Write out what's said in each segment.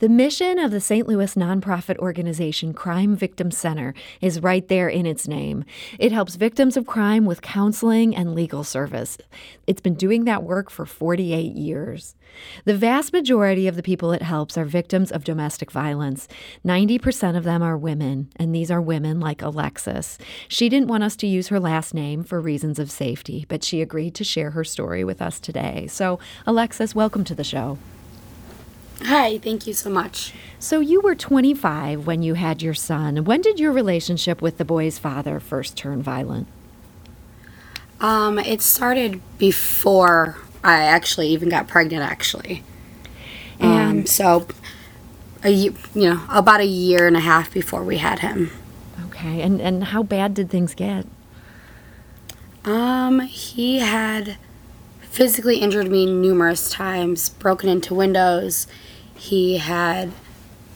The mission of the St. Louis nonprofit organization Crime Victim Center is right there in its name. It helps victims of crime with counseling and legal service. It's been doing that work for 48 years. The vast majority of the people it helps are victims of domestic violence. 90% of them are women, and these are women like Alexis. She didn't want us to use her last name for reasons of safety, but she agreed to share her story with us today. So, Alexis, welcome to the show. Hi, thank you so much. So, you were 25 when you had your son. When did your relationship with the boy's father first turn violent? Um, it started before I actually even got pregnant, actually. Um, so, a, you know, about a year and a half before we had him. Okay, and, and how bad did things get? Um, he had physically injured me numerous times, broken into windows. He had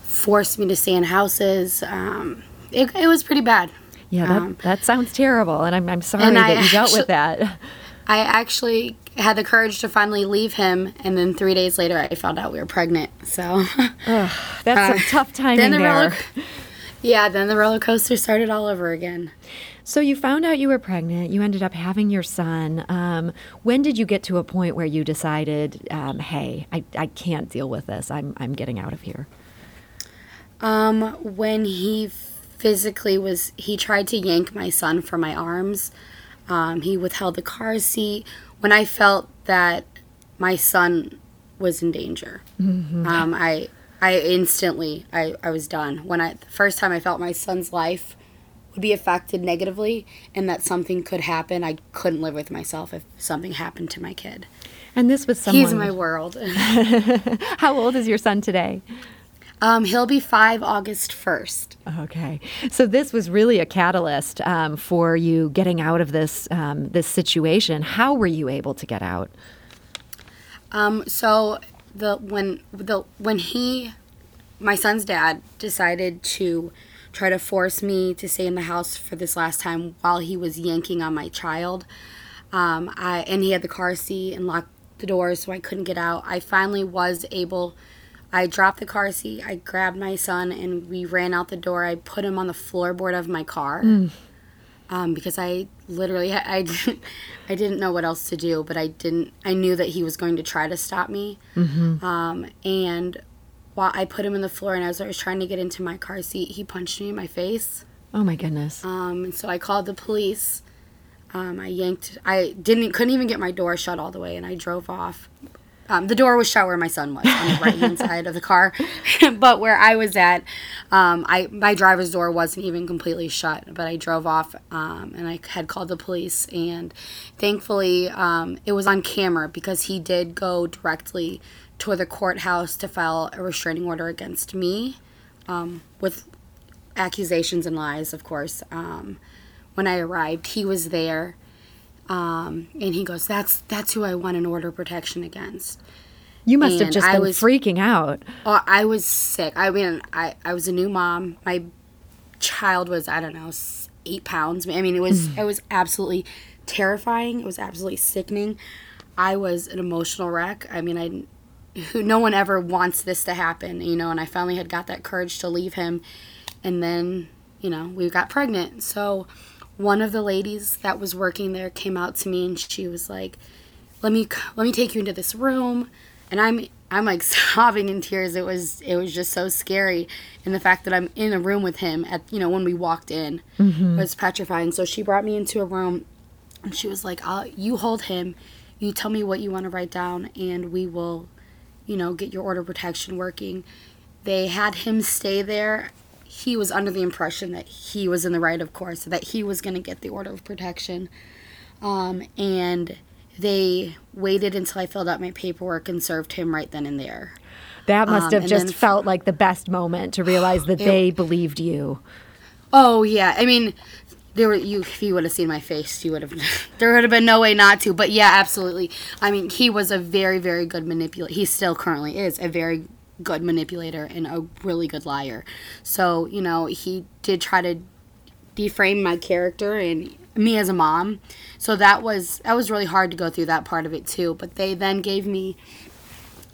forced me to stay in houses. Um, it, it was pretty bad. Yeah, that, Um, that sounds terrible, and I'm, I'm sorry and that I you dealt with that. I actually had the courage to finally leave him, and then three days later, I found out we were pregnant. So, That's Uh, some tough timing then the there. roller, yeah, then the roller coaster started all over again. So you found out you were pregnant. You ended up having your son. Um, when did you get to a point where you decided, um, "Hey, I, I can't deal with this. I'm I'm getting out of here." Um, when he physically was, he tried to yank my son from my arms. Um, he withheld the car seat when I felt that my son was in danger. Um, I, I instantly, I, I was done. When I, the first time I felt my son's life would be affected negatively and that something could happen, I couldn't live with myself if something happened to my kid. And this was someone. He's my world. How old is your son today? um, he'll be five August 1st. Okay, so this was really a catalyst um, for you getting out of this um, this situation. How were you able to get out? Um, so the when the when he, my son's dad, decided to try to force me to stay in the house for this last time while he was yanking on my child, um, I and he had the car seat and locked the door so I couldn't get out. I finally was able. I dropped the car seat. I grabbed my son and we ran out the door. I put him on the floorboard of my car um, because I literally I, I didn't I didn't know what else to do, but I didn't I knew that he was going to try to stop me. Um, and while I put him in the floor, and as I was trying to get into my car seat, he punched me in my face. Oh my goodness! Um, and so I called the police. Um, I yanked. I didn't couldn't even get my door shut all the way, and I drove off. Um, the door was shut where my son was on the right hand side of the car, but where I was at, um, I my driver's door wasn't even completely shut. But I drove off, um, and I had called the police, and thankfully um, it was on camera because he did go directly to the courthouse to file a restraining order against me, um, with accusations and lies, of course. Um, when I arrived, he was there, um, and he goes, "That's that's who I want an order protection against." You must have and just I been was- freaking out. Oh, I was sick. I mean, I I was a new mom. My child was I don't know eight pounds. I mean, it was it was absolutely terrifying. It was absolutely sickening. I was an emotional wreck. I mean, I no one ever wants this to happen, you know. And I finally had got that courage to leave him, and then you know we got pregnant. So one of the ladies that was working there came out to me and she was like, "Let me let me take you into this room." And I'm I'm like sobbing in tears. It was it was just so scary, and the fact that I'm in a room with him at you know when we walked in mm-hmm. was petrifying. So she brought me into a room, and she was like, I'll, "You hold him, you tell me what you want to write down, and we will, you know, get your order protection working." They had him stay there. He was under the impression that he was in the right, of course, that he was going to get the order of protection, um, and they waited until I filled out my paperwork and served him right then and there. That must Um, have and just felt like the best moment to realize that they believed you. Oh yeah, I mean, there were you. If you would have seen my face, you would have. there would have been no way not to. But yeah, absolutely. I mean, he was a very, very good manipulator. He still currently is a very good manipulator and a really good liar. So you know, he did try to deframe my character, and me as a mom. So that was that was really hard to go through that part of it too. But they then gave me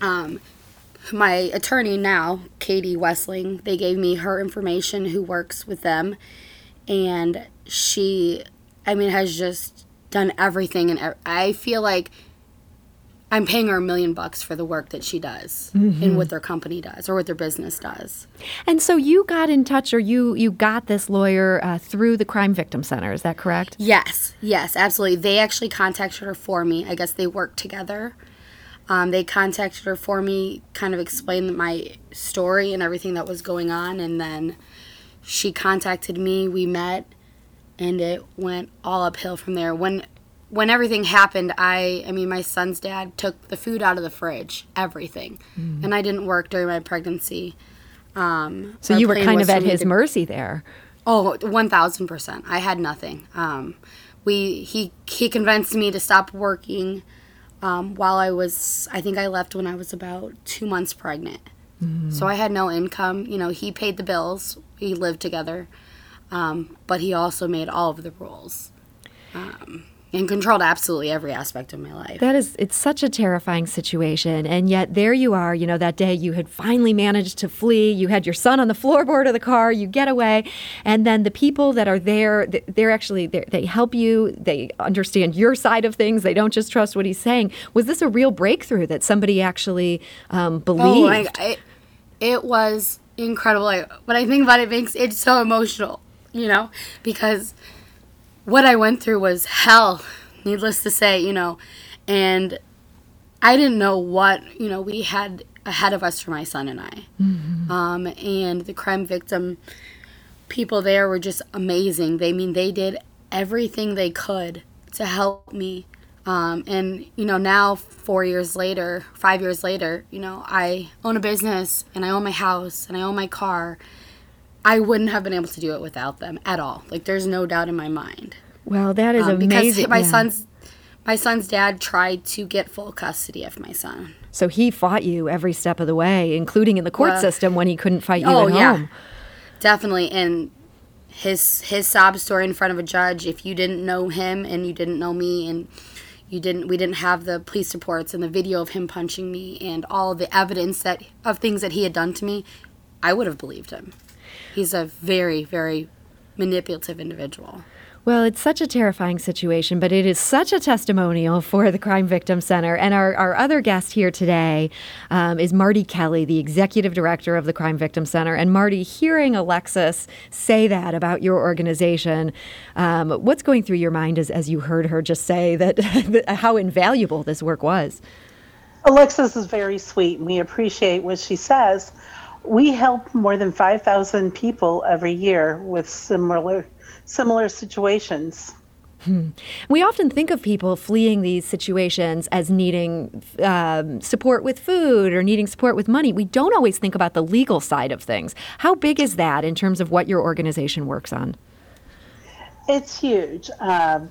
um, my attorney now, Katie Wessling. They gave me her information, who works with them, and she, I mean, has just done everything. And I feel like I'm paying her a million bucks for the work that she does mm-hmm. and what their company does or what their business does. And so you got in touch, or you you got this lawyer uh, through the Crime Victim Center. Is that correct? Yes, yes, absolutely. They actually contacted her for me. I guess they worked together. Um, they contacted her for me, kind of explained my story and everything that was going on, and then she contacted me. We met, and it went all uphill from there. When when everything happened, I I mean my son's dad took the food out of the fridge, everything, mm. and I didn't work during my pregnancy. Um, so you were kind of at his to, mercy there. Oh, one thousand percent. I had nothing. Um, we he he convinced me to stop working um, while I was. I think I left when I was about two months pregnant. Mm. So I had no income. You know, he paid the bills. We lived together, um, but he also made all of the rules. Um, and controlled absolutely every aspect of my life. That is, it's such a terrifying situation. And yet, there you are, you know, that day you had finally managed to flee. You had your son on the floorboard of the car, you get away. And then the people that are there, they're actually, they're, they help you, they understand your side of things, they don't just trust what he's saying. Was this a real breakthrough that somebody actually um, believed? Oh, I, it was incredible. I, when I think about it, it makes it so emotional, you know, because what I went through was hell, needless to say, you know, and I didn't know what, you know, we had ahead of us for my son and I. Mm-hmm. Um, and the crime victim people there were just amazing. They I mean they did everything they could to help me. Um, and you know now four years later, five years later, you know I own a business and I own my house and I own my car I wouldn't have been able to do it without them at all. Like there's no doubt in my mind. Well, that is um, amazing. Because my yeah. son's my son's dad tried to get full custody of my son. So he fought you every step of the way, including in the court well, system when he couldn't fight you oh, at yeah. home. Definitely. And his his sob story in front of a judge, if you didn't know him and you didn't know me and you didn't we didn't have the police reports and the video of him punching me and all the evidence that of things that he had done to me, I would have believed him. He's a very, very manipulative individual. Well, it's such a terrifying situation, but it is such a testimonial for the Crime Victim Center. And our, our other guest here today um, is Marty Kelly, the executive director of the Crime Victim Center. And Marty, hearing Alexis say that about your organization, um, what's going through your mind as, as you heard her just say that, that how invaluable this work was? Alexis is very sweet, and we appreciate what she says. We help more than 5,000 people every year with similar similar situations. Hmm. We often think of people fleeing these situations as needing um, support with food or needing support with money. We don't always think about the legal side of things. How big is that in terms of what your organization works on? It's huge. Um,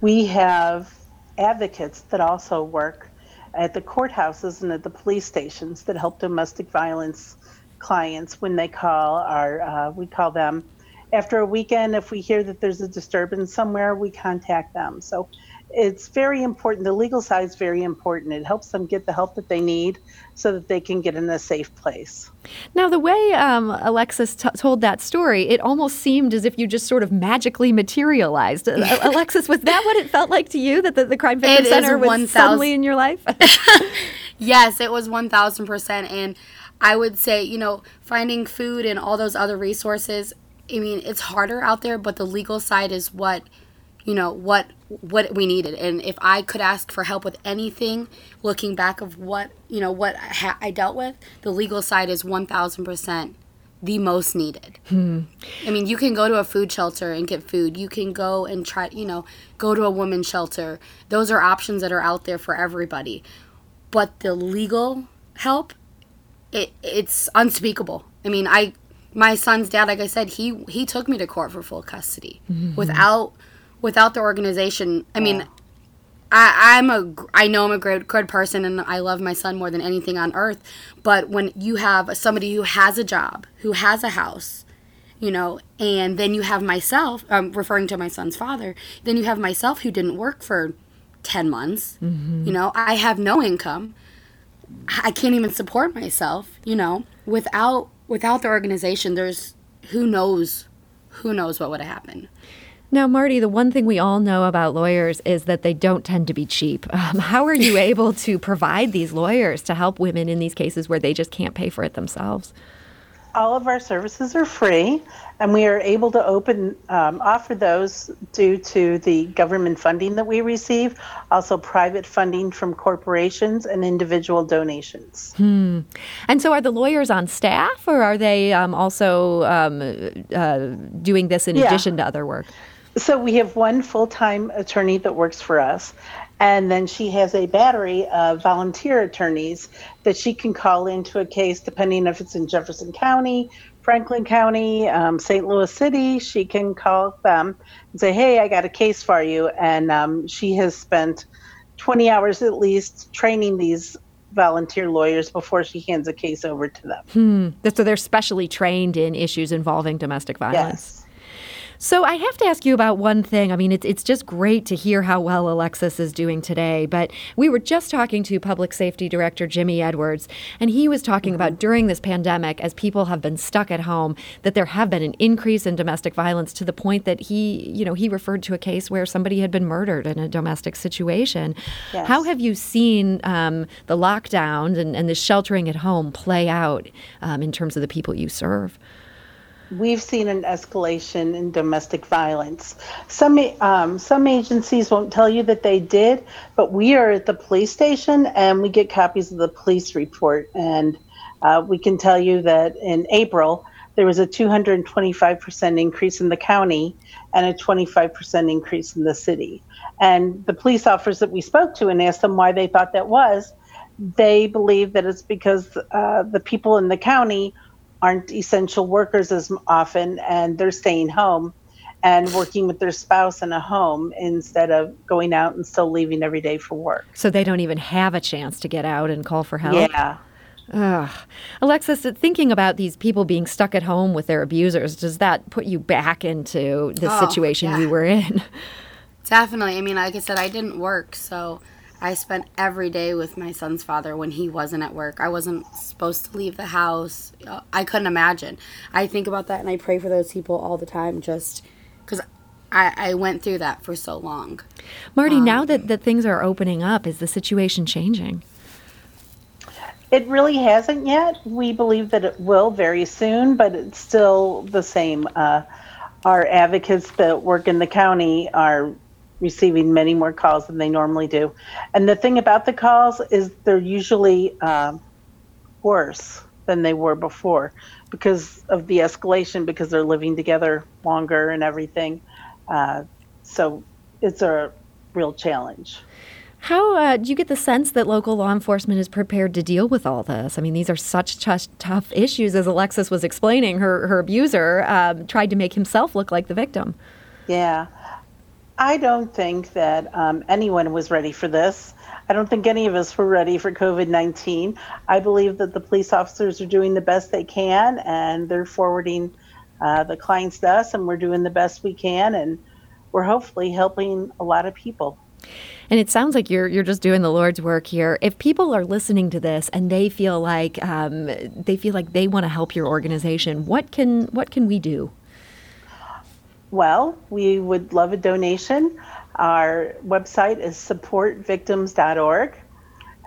we have advocates that also work at the courthouses and at the police stations that help domestic violence clients when they call our uh, we call them. After a weekend if we hear that there's a disturbance somewhere we contact them. So it's very important the legal side is very important. It helps them get the help that they need so that they can get in a safe place. Now the way um, alexis t- told that story it almost seemed as if you just sort of magically materialized. Uh, alexis was that what it felt like to you that the, the crime victim it center was 1, suddenly in your life? Yes it was 1000% and I would say, you know, finding food and all those other resources, I mean, it's harder out there, but the legal side is what, you know, what what we needed. And if I could ask for help with anything, looking back of what, you know, what ha- I dealt with, the legal side is 1000% the most needed. Hmm. I mean, you can go to a food shelter and get food. You can go and try, you know, go to a women's shelter. Those are options that are out there for everybody. But the legal help it it's unspeakable. I mean, I my son's dad, like I said, he he took me to court for full custody mm-hmm. without without the organization. I mean, I I'm a I know I'm a good good person and I love my son more than anything on earth. But when you have somebody who has a job, who has a house, you know, and then you have myself, um, referring to my son's father, then you have myself who didn't work for 10 months. Mm-hmm. You know, I have no income. I can't even support myself, you know, without without the organization there's who knows who knows what would have happened. Now, Marty, the one thing we all know about lawyers is that they don't tend to be cheap. Um, how are you able to provide these lawyers to help women in these cases where they just can't pay for it themselves? all of our services are free, and we are able to open um, offer those due to the government funding that we receive, also private funding from corporations and individual donations. Hmm. And so, are the lawyers on staff, or are they um, also um, uh, doing this in yeah. addition to other work? So we have one full-time attorney that works for us, and then she has a battery of volunteer attorneys that she can call into a case depending if it's in Jefferson County, Franklin County, um, St. Louis City. She can call them and say, "Hey, I got a case for you." And um, she has spent 20 hours at least training these volunteer lawyers before she hands a case over to them. Hmm. So they're specially trained in issues involving domestic violence. Yes. So I have to ask you about one thing. I mean, it's, it's just great to hear how well Alexis is doing today. But we were just talking to Public Safety Director Jimmy Edwards, and he was talking mm-hmm. about during this pandemic, as people have been stuck at home, that there have been an increase in domestic violence to the point that he, you know, he referred to a case where somebody had been murdered in a domestic situation. Yes. How have you seen um, the lockdowns and, and the sheltering at home play out um, in terms of the people you serve? We've seen an escalation in domestic violence. Some um, some agencies won't tell you that they did, but we are at the police station and we get copies of the police report, and uh, we can tell you that in April there was a 225% increase in the county and a 25% increase in the city. And the police officers that we spoke to and asked them why they thought that was, they believe that it's because uh, the people in the county aren't essential workers as often and they're staying home and working with their spouse in a home instead of going out and still leaving every day for work. So they don't even have a chance to get out and call for help? Yeah. Ugh. Alexis, uh, thinking about these people being stuck at home with their abusers, does that put you back into the oh, situation yeah. you were in? Definitely. I mean, like I said, I didn't work, so I spent every day with my son's father when he wasn't at work. I wasn't supposed to leave the house. I couldn't imagine. I think about that and I pray for those people all the time just because I, I went through that for so long. Marty, um, now that, that things are opening up, is the situation changing? It really hasn't yet. We believe that it will very soon, but it's still the same. Uh, our advocates that work in the county are receiving many more calls than they normally do. And the thing about the calls is they're usually um, worse than they were before because of the escalation, because they're living together longer and everything. Uh, so it's a real challenge. How uh, do you get the sense that local law enforcement is prepared to deal with all this? I mean, these are such t- tough issues, as Alexis was explaining. Her her abuser um, tried to make himself look like the victim. Yeah, I don't think that um, anyone was ready for this. I don't think any of us were ready for COVID 19. I believe that the police officers are doing the best they can and they're forwarding uh, the clients to us, and we're doing the best we can, and we're hopefully helping a lot of people. And it sounds like you're you're just doing the Lord's work here. If people are listening to this and they feel like um, they feel like they want to help your organization, what can what can we do? Well, we would love a donation. Our website is supportvictims.org,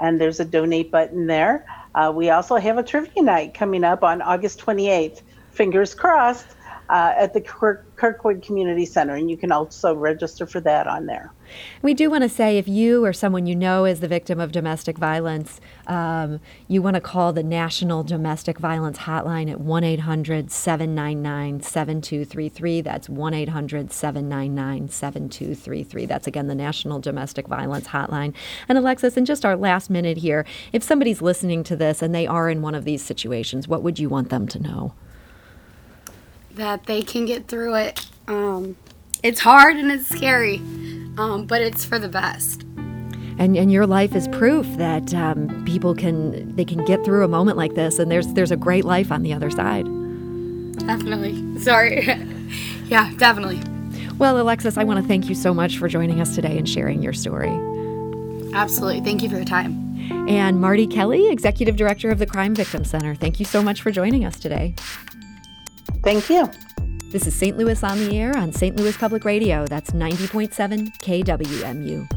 and there's a donate button there. Uh, we also have a trivia night coming up on August 28th. Fingers crossed uh, at the Kirk- Kirkwood Community Center, and you can also register for that on there. We do want to say if you or someone you know is the victim of domestic violence, um, you want to call the National Domestic Violence Hotline at 1 800 799 7233. That's 1 800 799 7233. That's again the National Domestic Violence Hotline. And Alexis, in just our last minute here, if somebody's listening to this and they are in one of these situations, what would you want them to know? That they can get through it. Um, it's hard and it's scary, um, but it's for the best. And, and your life is proof that um, people can they can get through a moment like this, and there's there's a great life on the other side. Definitely. Sorry. yeah, definitely. Well, Alexis, I want to thank you so much for joining us today and sharing your story. Absolutely. Thank you for your time. And Marty Kelly, Executive Director of the Crime Victim Center, thank you so much for joining us today. Thank you. This is St. Louis on the Air on St. Louis Public Radio. That's 90.7 KWMU.